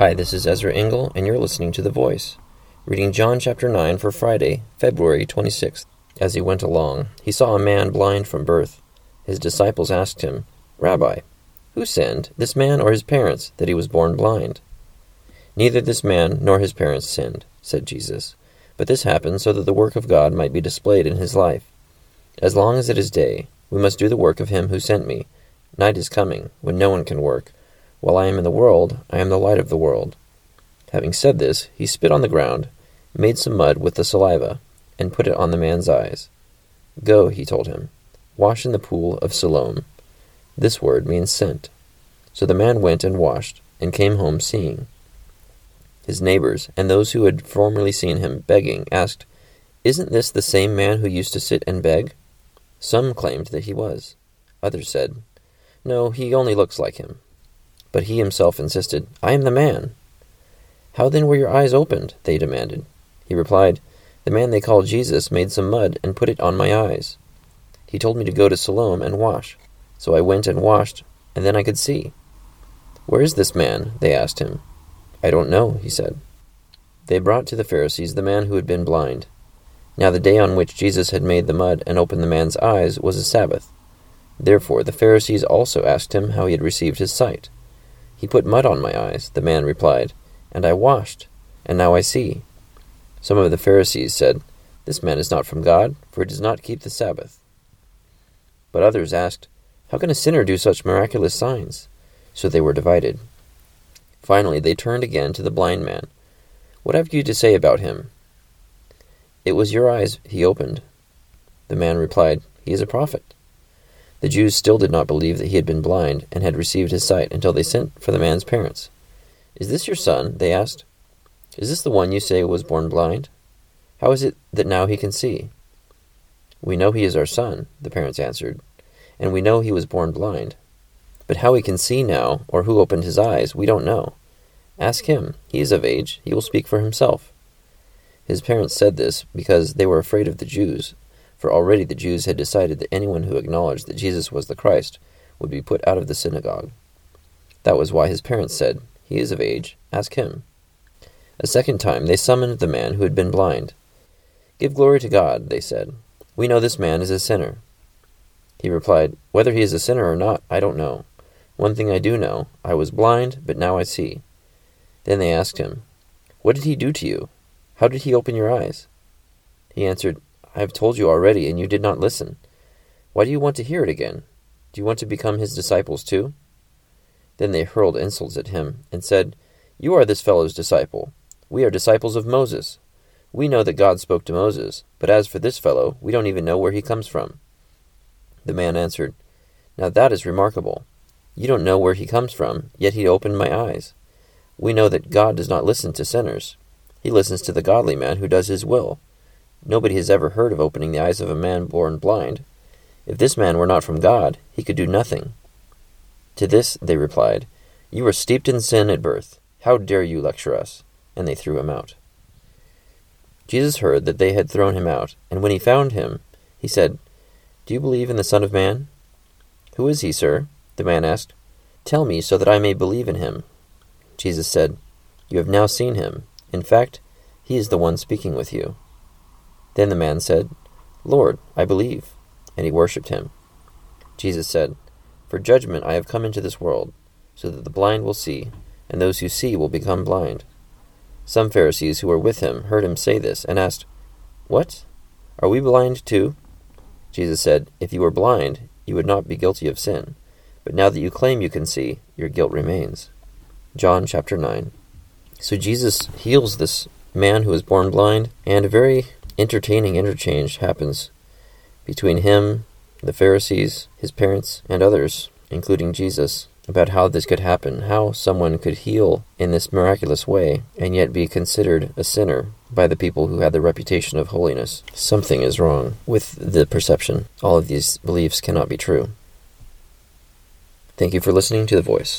Hi, this is Ezra Engel, and you're listening to The Voice. Reading John chapter 9 for Friday, February 26th. As he went along, he saw a man blind from birth. His disciples asked him, Rabbi, who sinned, this man or his parents, that he was born blind? Neither this man nor his parents sinned, said Jesus, but this happened so that the work of God might be displayed in his life. As long as it is day, we must do the work of him who sent me. Night is coming, when no one can work. While I am in the world, I am the light of the world. Having said this, he spit on the ground, made some mud with the saliva, and put it on the man's eyes. Go, he told him, wash in the pool of Siloam. This word means sent. So the man went and washed, and came home seeing. His neighbors, and those who had formerly seen him begging, asked, Isn't this the same man who used to sit and beg? Some claimed that he was. Others said, No, he only looks like him. But he himself insisted, I am the man. How then were your eyes opened? they demanded. He replied, The man they call Jesus made some mud and put it on my eyes. He told me to go to Siloam and wash. So I went and washed, and then I could see. Where is this man? they asked him. I don't know, he said. They brought to the Pharisees the man who had been blind. Now the day on which Jesus had made the mud and opened the man's eyes was a Sabbath. Therefore the Pharisees also asked him how he had received his sight. He put mud on my eyes, the man replied, and I washed, and now I see. Some of the Pharisees said, This man is not from God, for he does not keep the Sabbath. But others asked, How can a sinner do such miraculous signs? So they were divided. Finally, they turned again to the blind man. What have you to say about him? It was your eyes he opened. The man replied, He is a prophet. The Jews still did not believe that he had been blind and had received his sight until they sent for the man's parents. Is this your son? they asked. Is this the one you say was born blind? How is it that now he can see? We know he is our son, the parents answered, and we know he was born blind. But how he can see now, or who opened his eyes, we don't know. Ask him. He is of age. He will speak for himself. His parents said this because they were afraid of the Jews, for already the Jews had decided that anyone who acknowledged that Jesus was the Christ would be put out of the synagogue. That was why his parents said, He is of age, ask him. A second time they summoned the man who had been blind. Give glory to God, they said. We know this man is a sinner. He replied, Whether he is a sinner or not, I don't know. One thing I do know I was blind, but now I see. Then they asked him, What did he do to you? How did he open your eyes? He answered, I have told you already, and you did not listen. Why do you want to hear it again? Do you want to become his disciples too? Then they hurled insults at him, and said, You are this fellow's disciple. We are disciples of Moses. We know that God spoke to Moses, but as for this fellow, we don't even know where he comes from. The man answered, Now that is remarkable. You don't know where he comes from, yet he opened my eyes. We know that God does not listen to sinners. He listens to the godly man who does his will. Nobody has ever heard of opening the eyes of a man born blind. If this man were not from God, he could do nothing. To this they replied, You were steeped in sin at birth. How dare you lecture us? And they threw him out. Jesus heard that they had thrown him out, and when he found him, he said, Do you believe in the Son of Man? Who is he, sir? The man asked. Tell me, so that I may believe in him. Jesus said, You have now seen him. In fact, he is the one speaking with you. Then the man said, Lord, I believe. And he worshipped him. Jesus said, For judgment I have come into this world, so that the blind will see, and those who see will become blind. Some Pharisees who were with him heard him say this, and asked, What? Are we blind too? Jesus said, If you were blind, you would not be guilty of sin. But now that you claim you can see, your guilt remains. John chapter 9. So Jesus heals this man who was born blind, and a very entertaining interchange happens between him, the Pharisees, his parents, and others, including Jesus, about how this could happen, how someone could heal in this miraculous way and yet be considered a sinner by the people who had the reputation of holiness. Something is wrong with the perception. All of these beliefs cannot be true. Thank you for listening to The Voice.